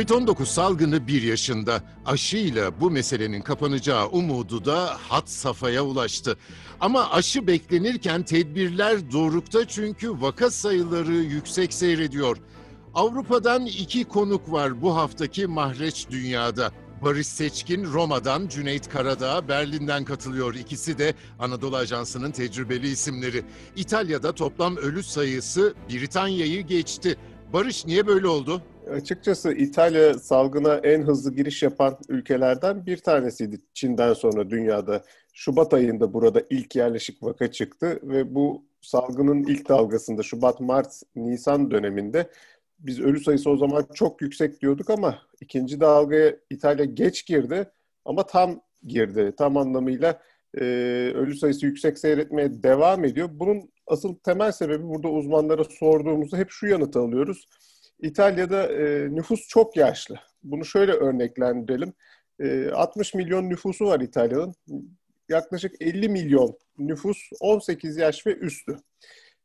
Covid-19 salgını bir yaşında. Aşıyla bu meselenin kapanacağı umudu da hat safhaya ulaştı. Ama aşı beklenirken tedbirler dorukta çünkü vaka sayıları yüksek seyrediyor. Avrupa'dan iki konuk var bu haftaki Mahreç Dünya'da. Barış Seçkin Roma'dan, Cüneyt Karadağ Berlin'den katılıyor. İkisi de Anadolu Ajansı'nın tecrübeli isimleri. İtalya'da toplam ölü sayısı Britanya'yı geçti. Barış niye böyle oldu? Açıkçası İtalya salgına en hızlı giriş yapan ülkelerden bir tanesiydi Çin'den sonra dünyada. Şubat ayında burada ilk yerleşik vaka çıktı ve bu salgının ilk dalgasında Şubat, Mart, Nisan döneminde biz ölü sayısı o zaman çok yüksek diyorduk ama ikinci dalgaya İtalya geç girdi ama tam girdi. Tam anlamıyla e, ölü sayısı yüksek seyretmeye devam ediyor. Bunun asıl temel sebebi burada uzmanlara sorduğumuzda hep şu yanıtı alıyoruz. İtalya'da e, nüfus çok yaşlı. Bunu şöyle örneklendirelim. E, 60 milyon nüfusu var İtalya'nın. Yaklaşık 50 milyon nüfus 18 yaş ve üstü.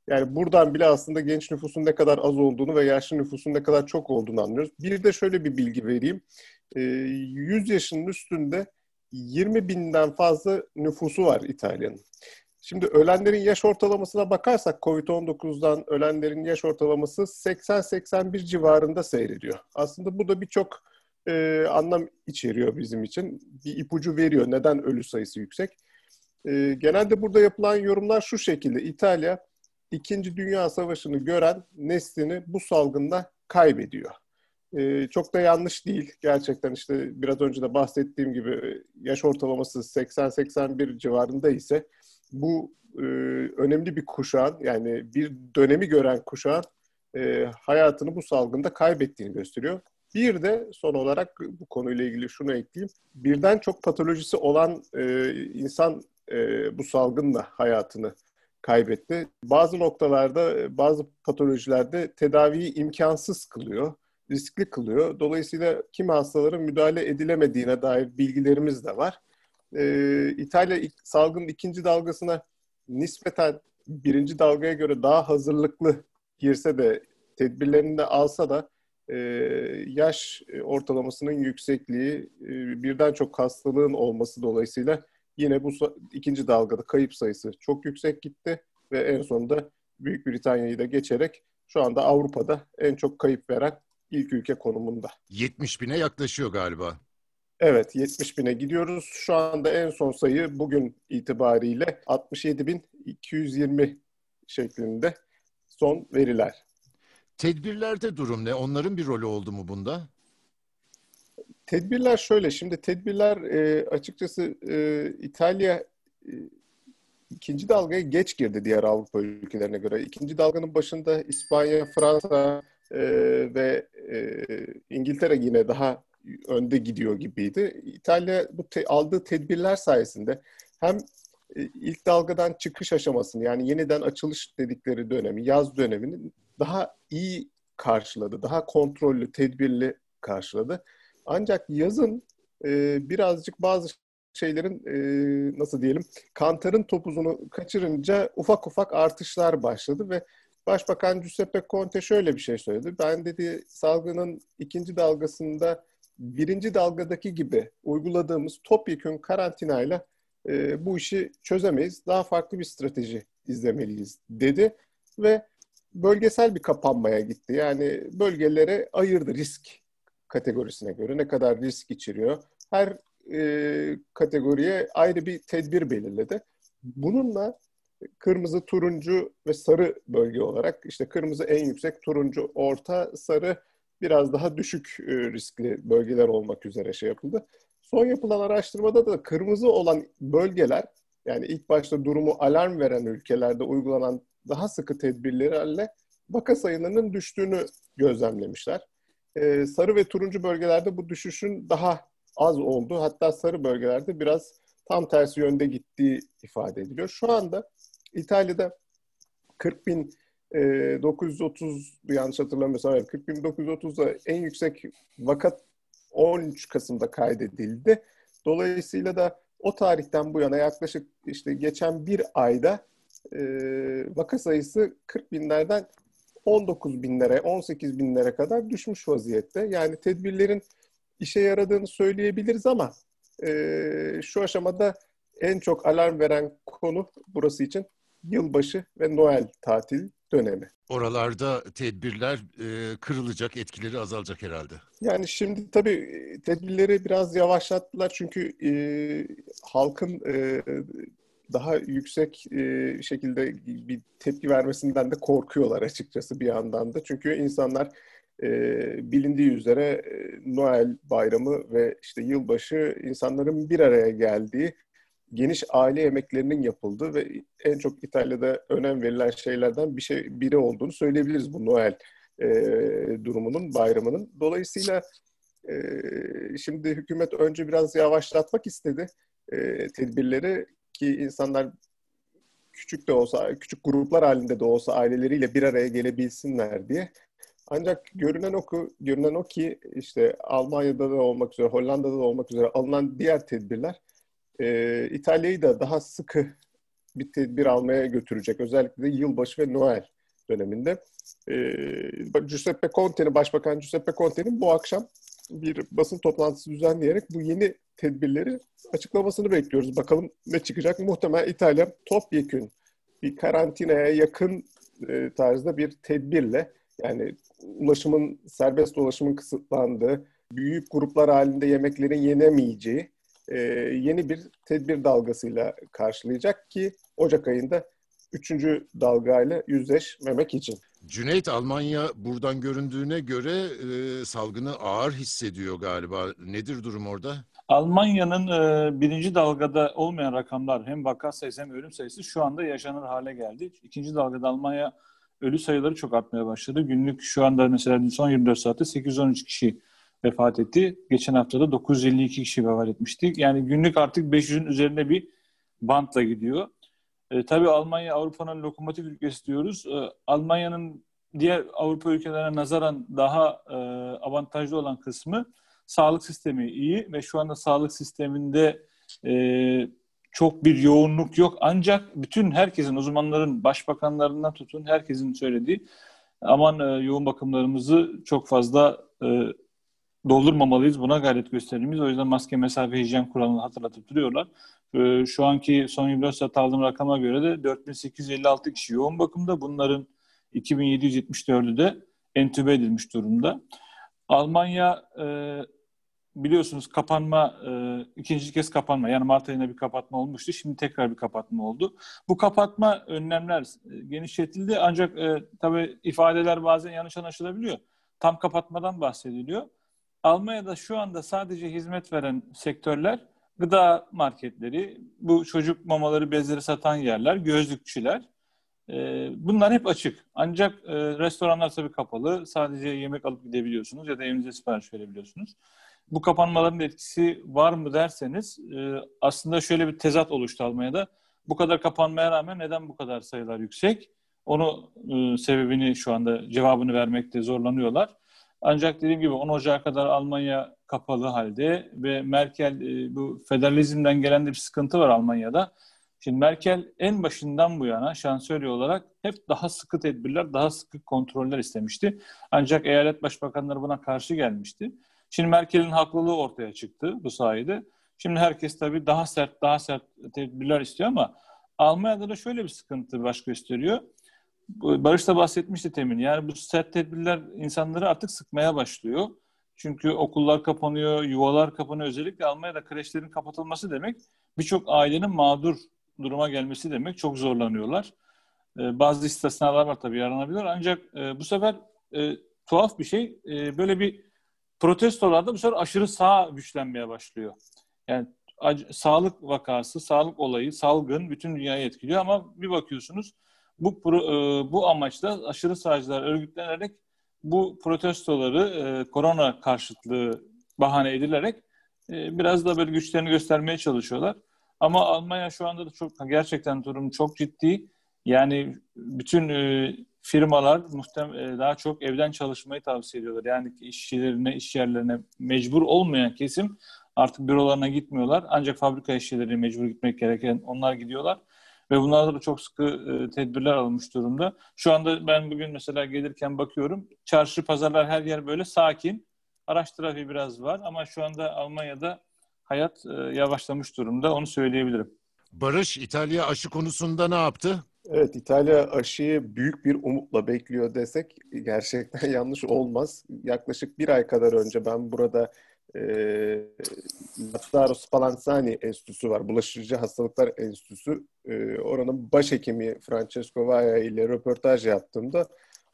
Yani buradan bile aslında genç nüfusun ne kadar az olduğunu ve yaşlı nüfusun ne kadar çok olduğunu anlıyoruz. Bir de şöyle bir bilgi vereyim. 100 yaşının üstünde 20 binden fazla nüfusu var İtalya'nın. Şimdi ölenlerin yaş ortalamasına bakarsak COVID-19'dan ölenlerin yaş ortalaması 80-81 civarında seyrediyor. Aslında bu da birçok e, anlam içeriyor bizim için. Bir ipucu veriyor neden ölü sayısı yüksek. E, genelde burada yapılan yorumlar şu şekilde. İtalya İkinci Dünya Savaşı'nı gören neslini bu salgında kaybediyor. Ee, çok da yanlış değil. Gerçekten işte biraz önce de bahsettiğim gibi yaş ortalaması 80-81 civarında ise bu e, önemli bir kuşağın yani bir dönemi gören kuşağın e, hayatını bu salgında kaybettiğini gösteriyor. Bir de son olarak bu konuyla ilgili şunu ekleyeyim. Birden çok patolojisi olan e, insan e, bu salgınla hayatını kaybetti. Bazı noktalarda, bazı patolojilerde tedaviyi imkansız kılıyor, riskli kılıyor. Dolayısıyla kimi hastaların müdahale edilemediğine dair bilgilerimiz de var. Ee, İtalya salgının ikinci dalgasına nispeten birinci dalgaya göre daha hazırlıklı girse de tedbirlerini de alsa da e, yaş ortalamasının yüksekliği, e, birden çok hastalığın olması dolayısıyla Yine bu ikinci dalgada kayıp sayısı çok yüksek gitti ve en sonunda Büyük Britanya'yı da geçerek şu anda Avrupa'da en çok kayıp veren ilk ülke konumunda. 70 bine yaklaşıyor galiba. Evet 70 bine gidiyoruz. Şu anda en son sayı bugün itibariyle 67.220 şeklinde son veriler. Tedbirlerde durum ne? Onların bir rolü oldu mu bunda? Tedbirler şöyle. Şimdi tedbirler e, açıkçası e, İtalya e, ikinci dalgaya geç girdi diğer Avrupa ülkelerine göre. İkinci dalganın başında İspanya, Fransa e, ve e, İngiltere yine daha önde gidiyor gibiydi. İtalya bu te, aldığı tedbirler sayesinde hem e, ilk dalgadan çıkış aşamasını yani yeniden açılış dedikleri dönemi, yaz dönemini daha iyi karşıladı. Daha kontrollü, tedbirli karşıladı. Ancak yazın e, birazcık bazı şeylerin e, nasıl diyelim kantarın topuzunu kaçırınca ufak ufak artışlar başladı ve Başbakan Giuseppe Conte şöyle bir şey söyledi. Ben dedi salgının ikinci dalgasında birinci dalgadaki gibi uyguladığımız topyekun karantinayla e, bu işi çözemeyiz. Daha farklı bir strateji izlemeliyiz dedi ve bölgesel bir kapanmaya gitti. Yani bölgelere ayırdı risk kategorisine göre ne kadar risk içeriyor. Her e, kategoriye ayrı bir tedbir belirledi. Bununla kırmızı, turuncu ve sarı bölge olarak işte kırmızı en yüksek, turuncu orta, sarı biraz daha düşük e, riskli bölgeler olmak üzere şey yapıldı. Son yapılan araştırmada da kırmızı olan bölgeler yani ilk başta durumu alarm veren ülkelerde uygulanan daha sıkı tedbirlerle vaka sayılarının düştüğünü gözlemlemişler. Ee, sarı ve turuncu bölgelerde bu düşüşün daha az olduğu hatta sarı bölgelerde biraz tam tersi yönde gittiği ifade ediliyor. Şu anda İtalya'da 40 bin e, 930 yanlış hatırlamıyorsam evet 40 bin 930'da en yüksek vakat 13 Kasım'da kaydedildi. Dolayısıyla da o tarihten bu yana yaklaşık işte geçen bir ayda e, vaka sayısı 40 binlerden 19 binlere, 18 binlere kadar düşmüş vaziyette. Yani tedbirlerin işe yaradığını söyleyebiliriz ama e, şu aşamada en çok alarm veren konu burası için yılbaşı ve Noel tatil dönemi. Oralarda tedbirler e, kırılacak, etkileri azalacak herhalde. Yani şimdi tabii tedbirleri biraz yavaşlattılar çünkü e, halkın e, daha yüksek e, şekilde bir tepki vermesinden de korkuyorlar açıkçası bir yandan da. Çünkü insanlar e, bilindiği üzere e, Noel bayramı ve işte yılbaşı insanların bir araya geldiği geniş aile yemeklerinin yapıldığı ve en çok İtalya'da önem verilen şeylerden bir şey biri olduğunu söyleyebiliriz bu Noel e, durumunun, bayramının. Dolayısıyla e, şimdi hükümet önce biraz yavaşlatmak istedi e, tedbirleri ki insanlar küçük de olsa, küçük gruplar halinde de olsa aileleriyle bir araya gelebilsinler diye. Ancak görünen o, görünen o ki işte Almanya'da da olmak üzere, Hollanda'da da olmak üzere alınan diğer tedbirler e, İtalya'yı da daha sıkı bir tedbir almaya götürecek. Özellikle de yılbaşı ve Noel döneminde. E, Giuseppe Conte'nin, Başbakan Giuseppe Conte'nin bu akşam bir basın toplantısı düzenleyerek bu yeni tedbirleri açıklamasını bekliyoruz. Bakalım ne çıkacak. Muhtemelen İtalya topyekün bir karantinaya yakın e, tarzda bir tedbirle yani ulaşımın, serbest ulaşımın kısıtlandığı, büyük gruplar halinde yemeklerin yenemeyeceği e, yeni bir tedbir dalgasıyla karşılayacak ki Ocak ayında üçüncü dalgayla yüzleşmemek için. Cüneyt Almanya buradan göründüğüne göre e, salgını ağır hissediyor galiba. Nedir durum orada? Almanya'nın e, birinci dalgada olmayan rakamlar hem vaka sayısı hem ölüm sayısı şu anda yaşanır hale geldi. İkinci dalgada Almanya ölü sayıları çok artmaya başladı. Günlük şu anda mesela son 24 saatte 813 kişi vefat etti. Geçen hafta da 952 kişi vefat etmişti. Yani günlük artık 500'ün üzerinde bir bantla gidiyor. E, tabii Almanya Avrupa'nın lokomotif ülkesi diyoruz. E, Almanya'nın diğer Avrupa ülkelerine nazaran daha e, avantajlı olan kısmı sağlık sistemi iyi ve şu anda sağlık sisteminde e, çok bir yoğunluk yok. Ancak bütün herkesin, uzmanların, başbakanlarından tutun herkesin söylediği aman e, yoğun bakımlarımızı çok fazla e, doldurmamalıyız. Buna gayret gösterdiğimiz. O yüzden maske, mesafe, hijyen kuralını hatırlatıp duruyorlar. E, şu anki son 24 saat aldığım rakama göre de 4856 kişi yoğun bakımda. Bunların 2774'ü de entübe edilmiş durumda. Almanya e, biliyorsunuz kapanma e, ikinci kez kapanma yani Mart ayında bir kapatma olmuştu. Şimdi tekrar bir kapatma oldu. Bu kapatma önlemler e, genişletildi ancak e, tabii ifadeler bazen yanlış anlaşılabiliyor. Tam kapatmadan bahsediliyor. Almanya'da şu anda sadece hizmet veren sektörler gıda marketleri, bu çocuk mamaları, bezleri satan yerler, gözlükçüler. E, bunlar hep açık. Ancak e, restoranlar tabii kapalı. Sadece yemek alıp gidebiliyorsunuz ya da evinize sipariş verebiliyorsunuz. Bu kapanmaların etkisi var mı derseniz e, aslında şöyle bir tezat oluştu Almanya'da. Bu kadar kapanmaya rağmen neden bu kadar sayılar yüksek? Onu e, sebebini şu anda cevabını vermekte zorlanıyorlar. Ancak dediğim gibi 10 Ocak'a kadar Almanya kapalı halde ve Merkel e, bu federalizmden gelen de bir sıkıntı var Almanya'da. Şimdi Merkel en başından bu yana şansölye olarak hep daha sıkı tedbirler, daha sıkı kontroller istemişti. Ancak eyalet başbakanları buna karşı gelmişti. Şimdi Merkel'in haklılığı ortaya çıktı bu sayede. Şimdi herkes tabii daha sert, daha sert tedbirler istiyor ama Almanya'da da şöyle bir sıkıntı baş gösteriyor. Barış da bahsetmişti temin. Yani bu sert tedbirler insanları artık sıkmaya başlıyor. Çünkü okullar kapanıyor, yuvalar kapanıyor. Özellikle Almanya'da kreşlerin kapatılması demek birçok ailenin mağdur duruma gelmesi demek. Çok zorlanıyorlar. Ee, bazı istisnalar var tabii yaranabilir. Ancak e, bu sefer e, tuhaf bir şey. E, böyle bir protestolarda bu sefer aşırı sağ güçlenmeye başlıyor. Yani sağlık vakası, sağlık olayı, salgın bütün dünyayı etkiliyor ama bir bakıyorsunuz bu e, bu amaçla aşırı sağcılar örgütlenerek bu protestoları e, korona karşıtlığı bahane edilerek e, biraz da böyle güçlerini göstermeye çalışıyorlar. Ama Almanya şu anda da çok gerçekten durum çok ciddi. Yani bütün firmalar muhtem e, daha çok evden çalışmayı tavsiye ediyorlar. Yani işçilerine, iş yerlerine mecbur olmayan kesim artık bürolarına gitmiyorlar. Ancak fabrika işçileri mecbur gitmek gereken onlar gidiyorlar. Ve bunlarda da çok sıkı e, tedbirler alınmış durumda. Şu anda ben bugün mesela gelirken bakıyorum. Çarşı, pazarlar her yer böyle sakin. Araç trafiği biraz var ama şu anda Almanya'da hayat e, yavaşlamış durumda. Onu söyleyebilirim. Barış İtalya aşı konusunda ne yaptı? Evet, İtalya aşıyı büyük bir umutla bekliyor desek gerçekten yanlış olmaz. Yaklaşık bir ay kadar önce ben burada e, Lazzaro Spallanzani Enstitüsü var, Bulaşıcı Hastalıklar Enstitüsü. E, oranın başhekimi Francesco Vaia ile röportaj yaptığımda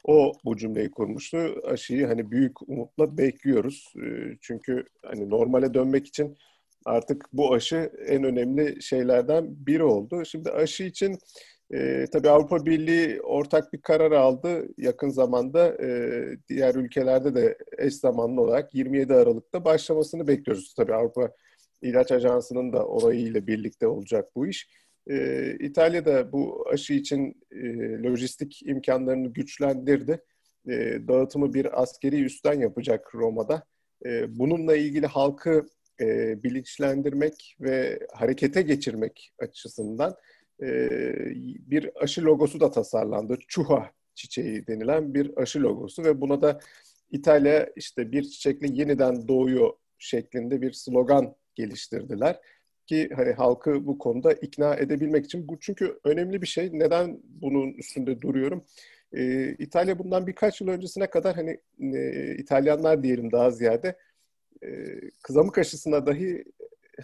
o bu cümleyi kurmuştu. Aşıyı hani büyük umutla bekliyoruz. E, çünkü hani normale dönmek için artık bu aşı en önemli şeylerden biri oldu. Şimdi aşı için e, tabii Avrupa Birliği ortak bir karar aldı yakın zamanda. E, diğer ülkelerde de eş zamanlı olarak 27 Aralık'ta başlamasını bekliyoruz. Tabii Avrupa İlaç Ajansı'nın da onayıyla birlikte olacak bu iş. E, İtalya'da bu aşı için e, lojistik imkanlarını güçlendirdi. E, dağıtımı bir askeri üstten yapacak Roma'da. E, bununla ilgili halkı e, bilinçlendirmek ve harekete geçirmek açısından bir aşı logosu da tasarlandı. Çuha çiçeği denilen bir aşı logosu ve buna da İtalya işte bir çiçekle yeniden doğuyor şeklinde bir slogan geliştirdiler ki hani halkı bu konuda ikna edebilmek için bu çünkü önemli bir şey. Neden bunun üstünde duruyorum? Ee, İtalya bundan birkaç yıl öncesine kadar hani e, İtalyanlar diyelim daha ziyade e, kızamık aşısına dahi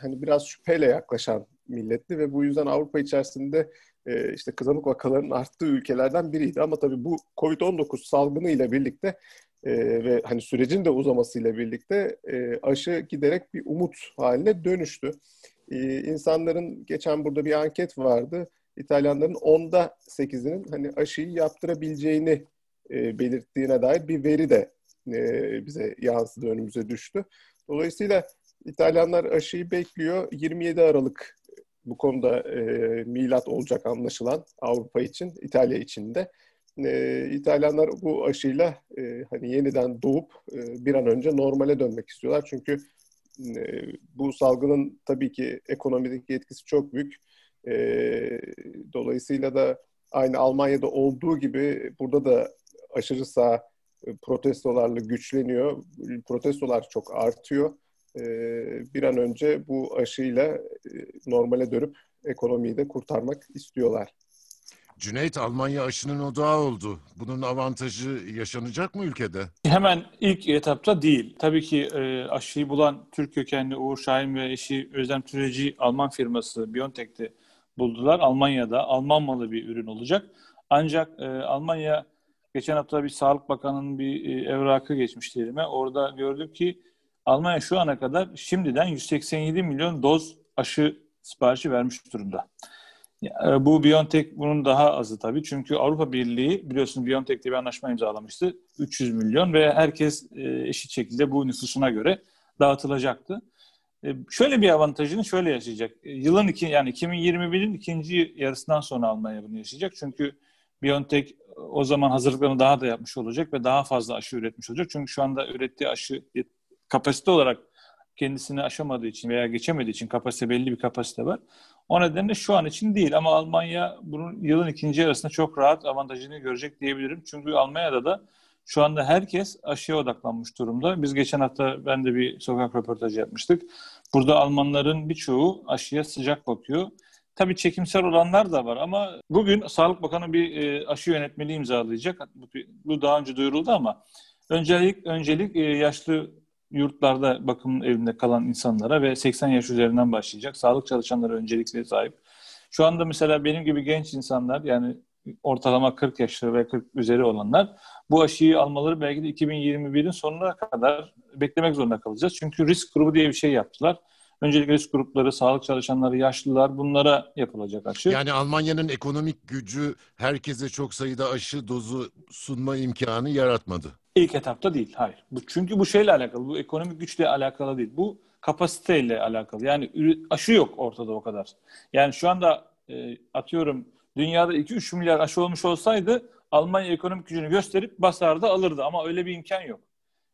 hani biraz şüpheyle yaklaşan milletti ve bu yüzden Avrupa içerisinde e, işte kızamık vakalarının arttığı ülkelerden biriydi. Ama tabii bu Covid-19 salgını ile birlikte e, ve hani sürecin de uzamasıyla birlikte e, aşı giderek bir umut haline dönüştü. E, insanların geçen burada bir anket vardı. İtalyanların onda 8'inin hani aşıyı yaptırabileceğini e, belirttiğine dair bir veri de e, bize yansıdı, önümüze düştü. Dolayısıyla İtalyanlar aşıyı bekliyor. 27 Aralık bu konuda e, milat olacak anlaşılan Avrupa için, İtalya için de. E, İtalyanlar bu aşıyla e, hani yeniden doğup e, bir an önce normale dönmek istiyorlar. Çünkü e, bu salgının tabii ki ekonomideki etkisi çok büyük. E, dolayısıyla da aynı Almanya'da olduğu gibi burada da aşırı sağ e, protestolarla güçleniyor. Protestolar çok artıyor. E, bir an önce bu aşıyla e, normale dönüp ekonomiyi de kurtarmak istiyorlar. Cüneyt Almanya aşının odağı oldu. Bunun avantajı yaşanacak mı ülkede? Hemen ilk etapta değil. Tabii ki aşıyı bulan Türk kökenli Uğur Şahin ve eşi Özlem Türeci Alman firması BioNTech'te buldular. Almanya'da Alman malı bir ürün olacak. Ancak Almanya Geçen hafta bir Sağlık Bakanı'nın bir e, evrakı geçmişti elime. Orada gördük ki Almanya şu ana kadar şimdiden 187 milyon doz aşı siparişi vermiş durumda. E, bu BioNTech bunun daha azı tabii. Çünkü Avrupa Birliği biliyorsun BioNTech diye bir anlaşma imzalamıştı. 300 milyon ve herkes e, eşit şekilde bu nüfusuna göre dağıtılacaktı. Şöyle bir avantajını şöyle yaşayacak. Yılın iki, yani 2021'in ikinci yarısından sonra Almanya bunu yaşayacak. Çünkü BioNTech o zaman hazırlıklarını daha da yapmış olacak ve daha fazla aşı üretmiş olacak. Çünkü şu anda ürettiği aşı kapasite olarak kendisini aşamadığı için veya geçemediği için kapasite belli bir kapasite var. O nedenle şu an için değil ama Almanya bunun yılın ikinci yarısında çok rahat avantajını görecek diyebilirim. Çünkü Almanya'da da şu anda herkes aşıya odaklanmış durumda. Biz geçen hafta ben de bir sokak röportajı yapmıştık. Burada Almanların birçoğu aşıya sıcak bakıyor. Tabii çekimsel olanlar da var ama bugün Sağlık Bakanı bir e, aşı yönetmeliği imzalayacak. Bu, daha önce duyuruldu ama öncelik öncelik e, yaşlı yurtlarda bakım evinde kalan insanlara ve 80 yaş üzerinden başlayacak. Sağlık çalışanları öncelikle sahip. Şu anda mesela benim gibi genç insanlar yani ortalama 40 yaşlı ve 40 üzeri olanlar bu aşıyı almaları belki de 2021'in sonuna kadar beklemek zorunda kalacağız. Çünkü risk grubu diye bir şey yaptılar. Öncelikle risk grupları, sağlık çalışanları, yaşlılar bunlara yapılacak aşı. Yani Almanya'nın ekonomik gücü herkese çok sayıda aşı dozu sunma imkanı yaratmadı. İlk etapta değil, hayır. Bu, çünkü bu şeyle alakalı, bu ekonomik güçle alakalı değil. Bu kapasiteyle alakalı. Yani aşı yok ortada o kadar. Yani şu anda e, atıyorum dünyada 2-3 milyar aşı olmuş olsaydı Almanya ekonomik gücünü gösterip basardı alırdı ama öyle bir imkan yok.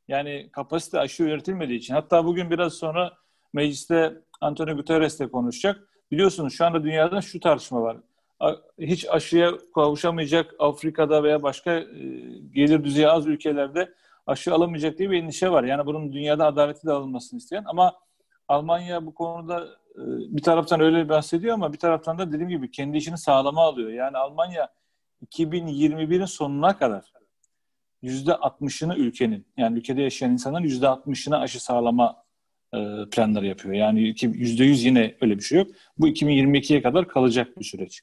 Yani kapasite aşı üretilmediği için. Hatta bugün biraz sonra mecliste Antonio Guterres ile konuşacak. Biliyorsunuz şu anda dünyada şu tartışma var. Hiç aşıya kavuşamayacak Afrika'da veya başka e, gelir düzeyi az ülkelerde aşı alamayacak diye bir endişe var. Yani bunun dünyada adaleti de alınmasını isteyen ama Almanya bu konuda e, bir taraftan öyle bahsediyor ama bir taraftan da dediğim gibi kendi işini sağlama alıyor. Yani Almanya 2021'in sonuna kadar %60'ını ülkenin yani ülkede yaşayan insanların %60'ına aşı sağlama e, planları yapıyor. Yani iki- %100 yine öyle bir şey yok. Bu 2022'ye kadar kalacak bir süreç.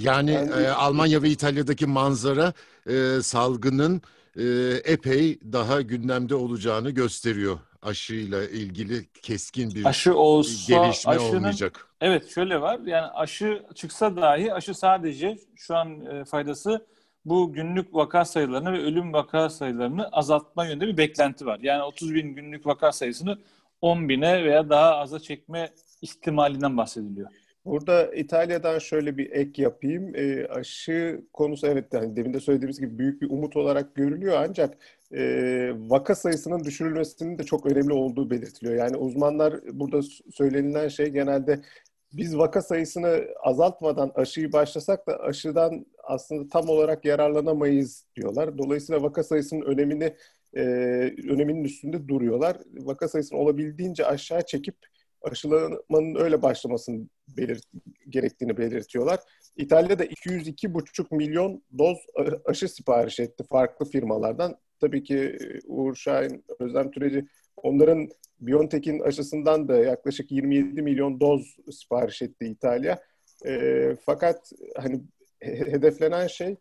Yani Yani- e, Almanya ve İtalya'daki manzara e, salgının e, epey daha gündemde olacağını gösteriyor. Aşıyla ilgili keskin bir Aşı olsa gelişme aşının olmayacak. Evet şöyle var yani aşı çıksa dahi aşı sadece şu an e, faydası bu günlük vaka sayılarını ve ölüm vaka sayılarını azaltma yönünde bir beklenti var. Yani 30 bin günlük vaka sayısını 10 bine veya daha aza çekme ihtimalinden bahsediliyor. Burada İtalya'dan şöyle bir ek yapayım. E, aşı konusu evet yani demin de söylediğimiz gibi büyük bir umut olarak görülüyor ancak e, vaka sayısının düşürülmesinin de çok önemli olduğu belirtiliyor. Yani uzmanlar burada söylenilen şey genelde biz vaka sayısını azaltmadan aşıyı başlasak da aşıdan aslında tam olarak yararlanamayız diyorlar. Dolayısıyla vaka sayısının önemini e, öneminin üstünde duruyorlar. Vaka sayısını olabildiğince aşağı çekip aşılamanın öyle başlamasını belir gerektiğini belirtiyorlar. İtalya'da 202,5 milyon doz aşı sipariş etti farklı firmalardan. Tabii ki e, Uğur Şahin, Özlem Türeci onların BioNTech'in aşısından da yaklaşık 27 milyon doz sipariş etti İtalya. E, fakat hani he- hedeflenen şey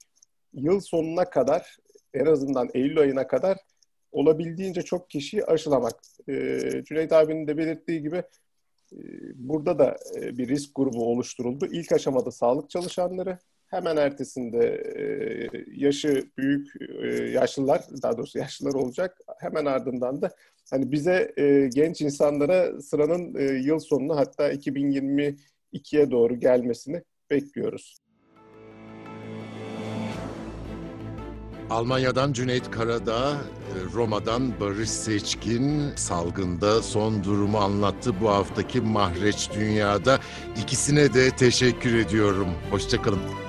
yıl sonuna kadar en azından Eylül ayına kadar olabildiğince çok kişiyi aşılamak. E, Cüneyt abinin de belirttiği gibi burada da e, bir risk grubu oluşturuldu. İlk aşamada sağlık çalışanları, hemen ertesinde e, yaşı büyük e, yaşlılar, daha doğrusu yaşlılar olacak. Hemen ardından da hani bize genç insanlara sıranın yıl sonuna hatta 2022'ye doğru gelmesini bekliyoruz. Almanya'dan Cüneyt Karadağ, e, Roma'dan Barış Seçkin salgında son durumu anlattı bu haftaki Mahreç Dünya'da. İkisine de teşekkür ediyorum. Hoşçakalın.